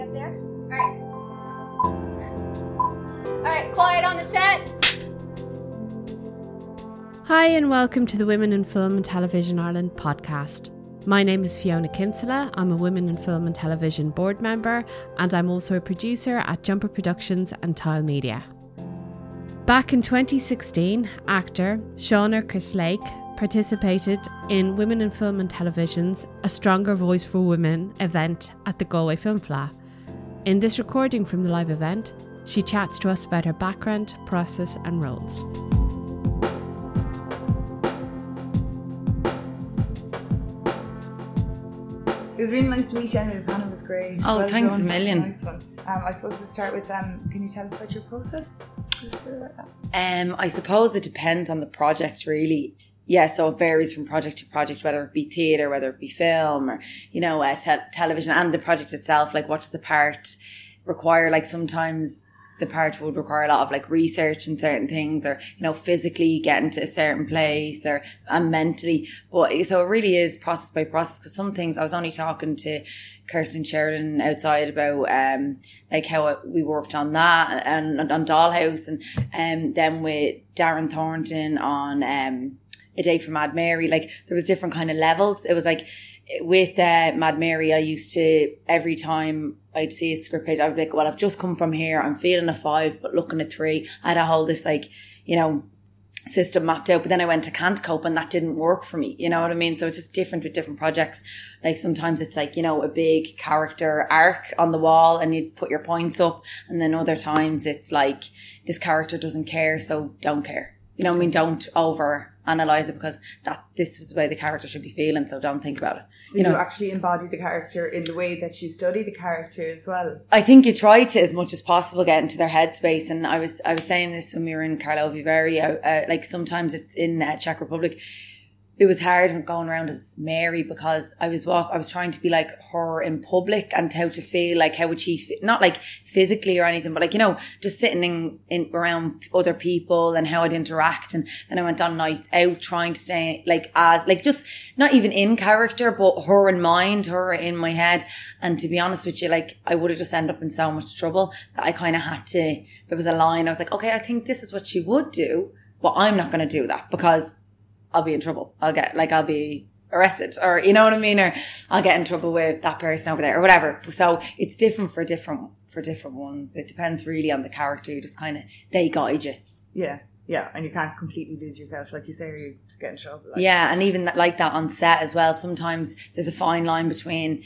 Everybody up there? Alright. Alright, quiet on the set. Hi, and welcome to the Women in Film and Television Ireland podcast. My name is Fiona Kinsella. I'm a Women in Film and Television board member, and I'm also a producer at Jumper Productions and Tile Media. Back in 2016, actor Seána Kerslake participated in Women in Film and Television's A Stronger Voice for Women event at the Galway Film Fleadh. In this recording from the live event, she chats to us about her background, process, and roles. It was really nice to meet you. Anyway, the panel was great. Oh, thanks a million. Nice one. Um, I suppose we'll start with um, Can you tell us about your process? Um, I suppose it depends on the project, really. Yeah, so it varies from project to project, whether it be theatre, whether it be film, or you know, uh, te- television, and the project itself. Like, what does the part require? Like, sometimes the part would require a lot of like research and certain things or you know physically getting to a certain place or and mentally but so it really is process by process because some things I was only talking to Kirsten Sheridan outside about um like how we worked on that and, and on Dollhouse and um then with Darren Thornton on um a day for Mad Mary like there was different kind of levels it was like with uh, Mad Mary I used to every time I'd see a script page, I'd be like, well, I've just come from here. I'm feeling a five, but looking at three. I had a whole this like, you know, system mapped out. But then I went to Can't Cope and that didn't work for me. You know what I mean? So it's just different with different projects. Like sometimes it's like, you know, a big character arc on the wall and you put your points up. And then other times it's like, this character doesn't care, so don't care. You know what I mean? Don't over analyze it because that this was the way the character should be feeling. So don't think about it. So you, know, actually embody the character in the way that you study the character as well. I think you try to as much as possible get into their headspace. And I was I was saying this when we were in Karlovy Vary. Uh, uh, like sometimes it's in uh, Czech Republic it was hard going around as Mary because I was walk I was trying to be like her in public and how to feel like how would she feel, not like physically or anything but like you know just sitting in, in around other people and how I'd interact. And then I went on nights out trying to stay like as like just not even in character but her in mind her in my head. And to be honest with you like I would have just ended up in so much trouble that I kind of had to there was a line I was like okay I think this is what she would do but I'm not going to do that because I'll be in trouble. I'll get like I'll be arrested or you know what I mean or I'll get in trouble with that person over there or whatever. So it's different for different for different ones. It depends really on the character. You just kind of they guide you. Yeah, yeah, and you can't completely lose yourself, like you say, or you get in trouble. Like. Yeah, and even that, like that on set as well. Sometimes there's a fine line between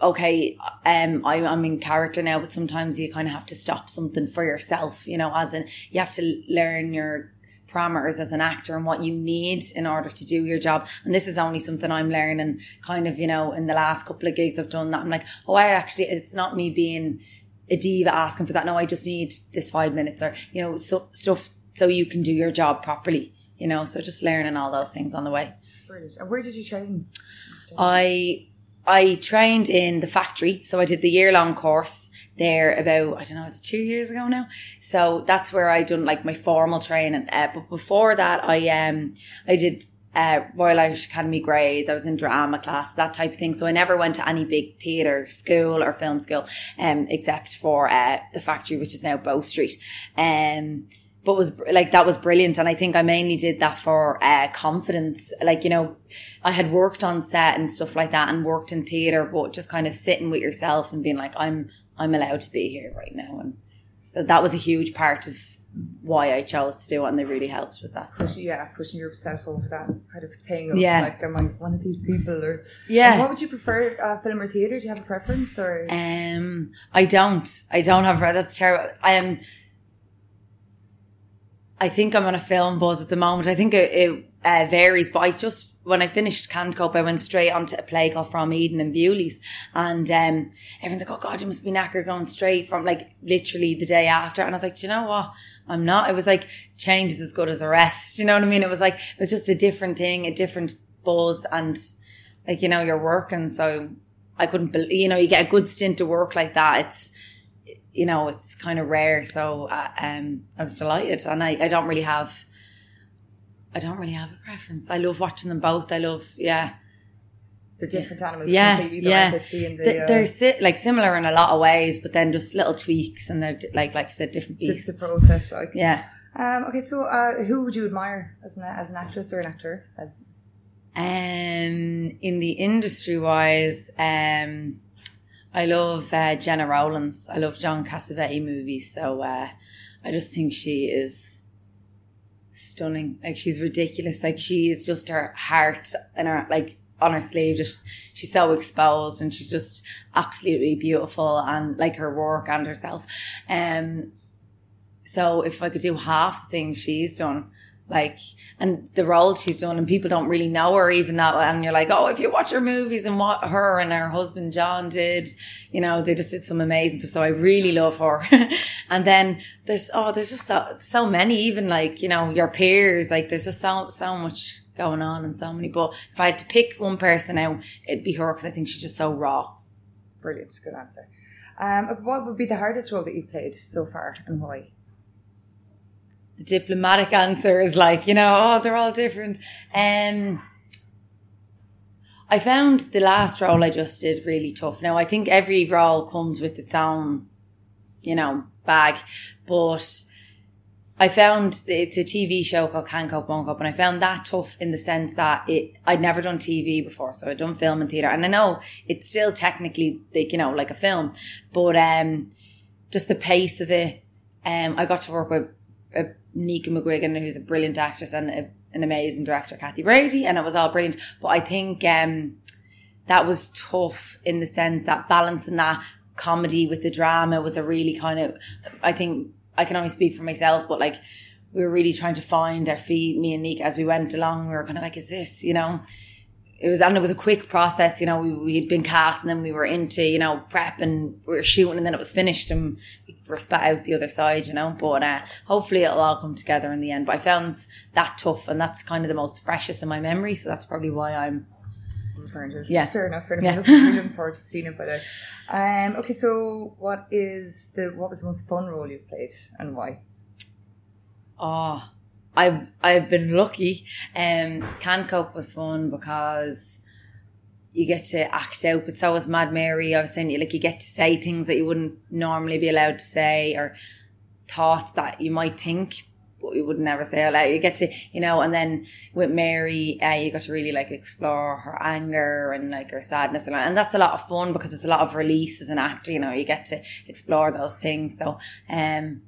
okay, um, I, I'm in character now, but sometimes you kind of have to stop something for yourself, you know, as in you have to learn your parameters as an actor and what you need in order to do your job. And this is only something I'm learning kind of, you know, in the last couple of gigs I've done that. I'm like, oh, I actually, it's not me being a diva asking for that. No, I just need this five minutes or, you know, so, stuff so you can do your job properly, you know, so just learning all those things on the way. Brilliant. And where did you train? I, I trained in the factory. So I did the year long course there about I don't know, it's two years ago now. So that's where I done like my formal training. Uh, but before that, I um I did uh, Royal Irish Academy grades. I was in drama class, that type of thing. So I never went to any big theatre school or film school, um, except for uh, the factory, which is now Bow Street. Um, but was like that was brilliant and i think i mainly did that for uh, confidence like you know i had worked on set and stuff like that and worked in theater but just kind of sitting with yourself and being like i'm I'm allowed to be here right now. And so that was a huge part of why I chose to do it and they really helped with that. So yeah, pushing yourself over that kind of thing of yeah. like am I one of these people or Yeah. And what would you prefer, uh, film or theatre? Do you have a preference or Um I don't. I don't have that's terrible. I am I think I'm on a film buzz at the moment. I think it, it uh, varies, but I just when I finished Can't Cope, I went straight onto a play called From Eden and Bewley's. And um, everyone's like, oh God, you must be knackered going straight from like literally the day after. And I was like, you know what? I'm not. It was like change is as good as a rest. You know what I mean? It was like, it was just a different thing, a different buzz. And like, you know, you're working. So I couldn't believe, you know, you get a good stint to work like that. It's, you know, it's kind of rare. So uh, um, I was delighted. And I, I don't really have, I don't really have a preference. I love watching them both. I love, yeah. They're different animals. Yeah, completely, yeah. aren't they, to be in the, They- uh, they're si- like similar in a lot of ways, but then just little tweaks, and they're like like I said, different it's beasts. the process. Like, Yeah. Um, okay, so uh, who would you admire as an as an actress or an actor? As Um, in the industry wise, um, I love uh, Gena Rowlands. I love John Cassavetes movies, so uh, I just think she is stunning. Like she's ridiculous. Like she is just her heart and her like on her sleeve. Just she's so exposed, and she's just absolutely beautiful, and like her work and herself. Um, so if I could do half the things she's done, like and the role she's done, and people don't really know her even that and you're like, oh, if you watch her movies and what her and her husband John did, you know, they just did some amazing stuff. So I really love her. and then there's oh, there's just so, so many, even like you know your peers, like there's just so so much going on and so many. But if I had to pick one person out, it'd be her because I think she's just so raw. brilliant, good answer. Um, what would be the hardest role that you've played so far, and why? The diplomatic answer is like, you know, oh, they're all different. Um, I found the last role I just did really tough. Now, I think every role comes with its own, you know, bag, but I found it's a TV show called Can't Cope, Won't Cope, and I found that tough in the sense that it, I'd never done TV before, so I'd done film and theatre, and I know it's still technically, like, you know, like a film, but, um, just the pace of it, um, I got to work with uh, Nika McGuigan, who's a brilliant actress and a, an amazing director, Cathy Brady, and it was all brilliant. But I think um, that was tough in the sense that balancing that comedy with the drama was a really kind of, I think I can only speak for myself, but like we were really trying to find our feet, me and Nika, as we went along. We were kind of like, is this, you know? It was, and it was a quick process, you know, we, we'd been cast and then we were into, you know, prep and we were shooting and then it was finished and we were spat out the other side, you know, but, uh, hopefully it'll all come together in the end. But I found that tough and that's kind of the most freshest in my memory. So that's probably why I'm, Fair enough. Yeah. fair enough. Fair enough. Yeah. I'm looking- forward to seeing it by then. Um, okay, so what is the what was the most fun role you've played and why? oh, I've, I've been lucky. Um, Can Cope was fun because you get to act out, but so was Mad Mary. I was saying, you like, you get to say things that you wouldn't normally be allowed to say or thoughts that you might think, but you would never say out loud. You get to, you know, and then with Mary, uh, you got to really like explore her anger and like her sadness. And, and that's a lot of fun because it's a lot of release as an actor, you know, you get to explore those things. So, um,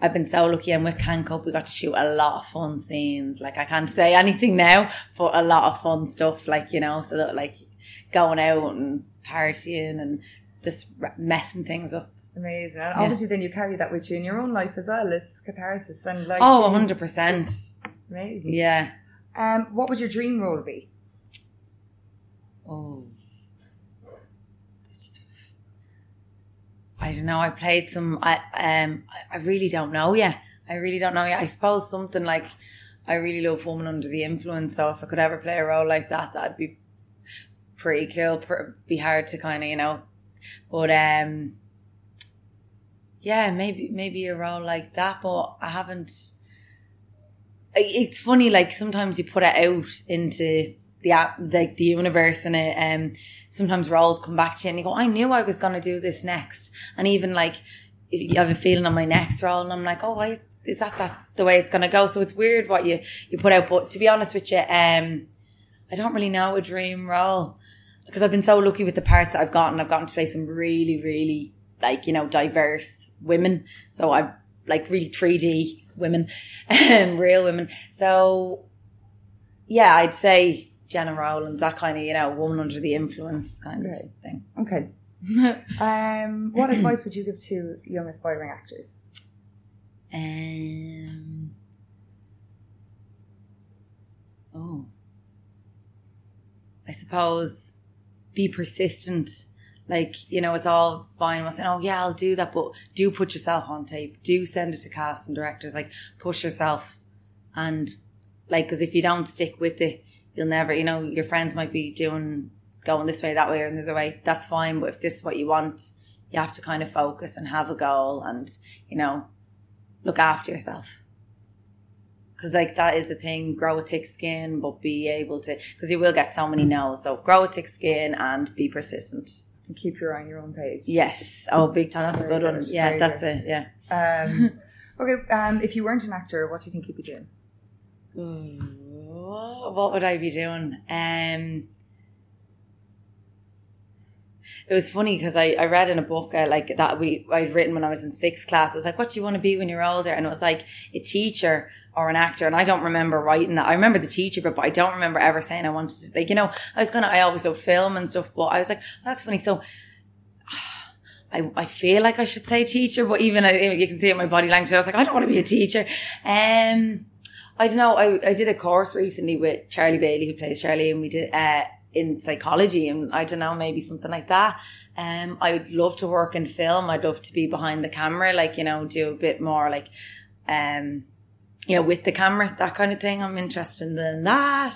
I've been so lucky and with Can't Cope we got to shoot a lot of fun scenes. Like I can't say anything now, but a lot of fun stuff. Like, you know, so that like going out and partying and just messing things up. Amazing. And Yeah. obviously then you carry that with you in your own life as well. It's catharsis and like Oh, 100%. Amazing. Yeah. Um, what would your dream role be? Oh. That's tough. I don't know. I played some. I um. I- really don't know yet. I really don't know yet. I suppose something like I really love Woman Under the Influence. So if I could ever play a role like that, that'd be pretty cool. Be hard to kind of you know, but um. Yeah, maybe maybe a role like that, but I haven't. It's funny, like sometimes you put it out into the like the universe, and it, um, sometimes roles come back to you, and you go, "I knew I was going to do this next," and even like if you have a feeling on my next role, and I'm like, "Oh, why is that that the way it's going to go?" So it's weird what you you put out, but to be honest with you, um, I don't really know a dream role because I've been so lucky with the parts that I've gotten. I've gotten to play some really, really like you know diverse women. So I've like really 3D women, um, real women. So yeah, I'd say Gena Rowlands, that kind of you know woman under the influence kind of Right. thing. Okay. Um, what advice would you give to young aspiring actors? Um. Oh. I suppose be persistent. Like, you know, it's all fine. I'm saying, oh, yeah, I'll do that. But do put yourself on tape. Do send it to cast and directors. Like, push yourself. And, like, because if you don't stick with it, you'll never, you know, your friends might be doing, going this way, that way, or another way. That's fine. But if this is what you want, you have to kind of focus and have a goal and, you know, look after yourself. because like that is the thing grow a thick skin but be able to because you will get so many no's so grow a thick skin and be persistent And keep your eye on your own page. yes oh big time that's a Very good one yeah very that's good. it yeah Um, okay. Um, if you weren't an actor, what do you think you'd be doing? Ooh, what would I be doing? Um, it was funny because I, I read in a book uh, like that we I'd written when I was in sixth class. It was like, what do you want to be when you're older? And it was like a teacher or an actor. And I don't remember writing that. I remember the teacher, but, but I don't remember ever saying I wanted to. Like you know, I was of I always loved film and stuff, but I was like, that's funny. So. I, I feel like I should say teacher, but even uh, you can see it in my body language. I was like, I don't want to be a teacher. Um, I don't know. I, I did a course recently with Charlie Bailey, who plays Charlie, and we did uh, in psychology, and I don't know, maybe something like that. Um, I would love to work in film. I'd love to be behind the camera, like you know, do a bit more like, um, you know, with the camera, that kind of thing. I'm interested in that.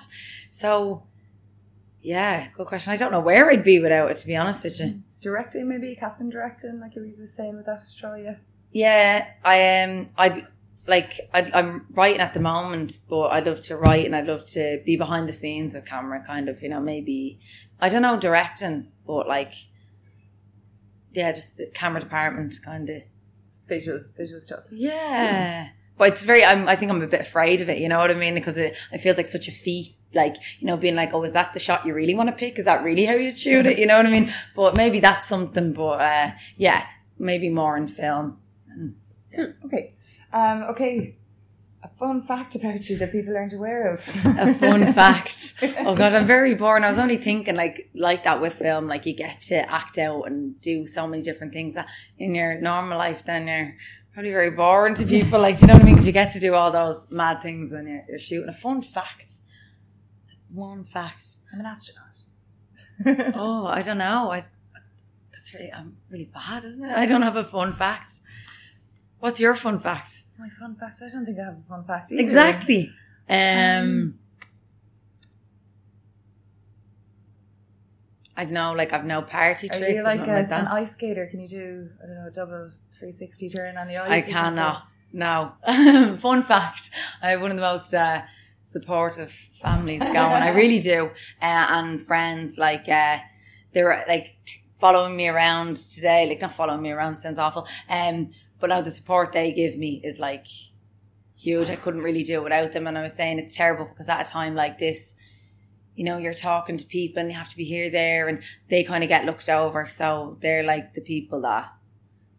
So, yeah, good question. I don't know where I'd be without it, to be honest with you. Directing, maybe casting, directing, like Louise was saying with Australia. Yeah, I um, I'd like I'd, I'm writing at the moment, but I'd love to write and I'd love to be behind the scenes with camera, kind of. You know, maybe I don't know directing, but like, yeah, just the camera department, kind of. Visual, visual stuff. Yeah, but it's very. I'm. I think I'm a bit afraid of it. You know what I mean? Because it, it feels like such a feat. Like you know, being like, oh, is that the shot you really want to pick? Is that really how you shoot it? You know what I mean? But maybe that's something. But uh, yeah, maybe more in film. Okay. Um, okay. A fun fact about you that people aren't aware of. a fun fact. Oh god, I'm very boring. I was only thinking like like that with film, like you get to act out and do so many different things that in your normal life, then you're probably very boring to people. Like, do you know what I mean? Because you get to do all those mad things when you're, you're shooting. A fun fact. One fact. I'm an astronaut. Oh, I don't know. I that's really I'm really bad, isn't it? I don't have a fun fact. What's your fun fact? It's my fun fact. I don't think I have a fun fact either. Exactly. Um, Um, I've no like I've no party Are you like, a, like an ice skater? Can you do, I don't know, a double 360 turn on the ice? I cannot. No. Fun fact: I have one of the most uh, supportive families going. I really do, uh, and friends like uh, they're like following me around today. Like not following me around sounds awful. Um, but now the support they give me is like huge. I couldn't really do it without them. And I was saying it's terrible because at a time like this, you know, you're talking to people and you have to be here, there, and they kind of get looked over. So they're like the people that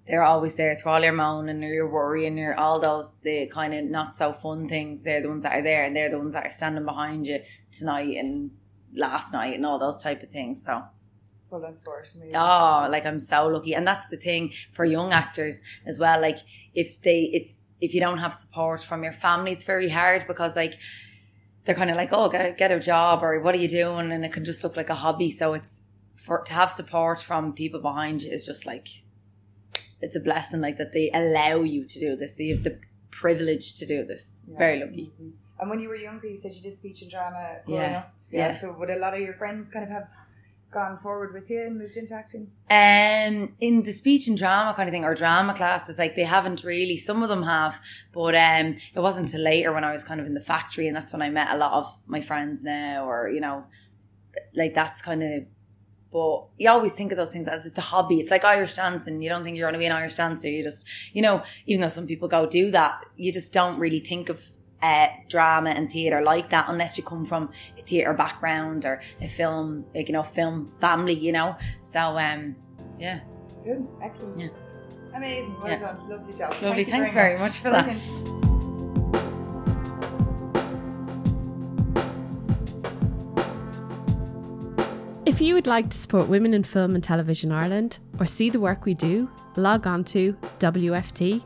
they're always there through all your moaning or your worry and your all those the kind of not so fun things. They're the ones that are there and they're the ones that are standing behind you tonight and last night and all those type of things. So Full on sport. amazing. Oh, like I'm so lucky. And that's the thing for young actors as well. Like if they, it's, if you don't have support from your family, it's very hard because like they're kind of like, oh, get a, get a job or what are you doing? And it can just look like a hobby. So it's for, to have support from people behind you is just like, it's a blessing like that they allow you to do this. So you have the privilege to do this. Yeah. Very lucky. Mm-hmm. And when you were younger, you said you did speech and drama growing Yeah, up. Yeah. yeah. So would a lot of your friends kind of have gone forward with you and moved into acting? Um, in the speech and drama kind of thing, or drama classes, like they haven't really. Some of them have, but um, it wasn't until later when I was kind of in the factory, and that's when I met a lot of my friends now, or you know, like that's kind of. But you always think of those things as it's a hobby. It's like Irish dancing. You don't think you're going to be an Irish dancer. You just, you know, even though some people go do that, you just don't really think of uh, drama and theatre like that unless you come from a theatre background or a film, like, you know, film family, you know. So, um, yeah. Good. Excellent. Yeah. Amazing. Well Yeah. done. Lovely job. Lovely. Thank Thanks very much for that. Brilliant. If you would like to support women in film and television Ireland or see the work we do, log on to wft.ie.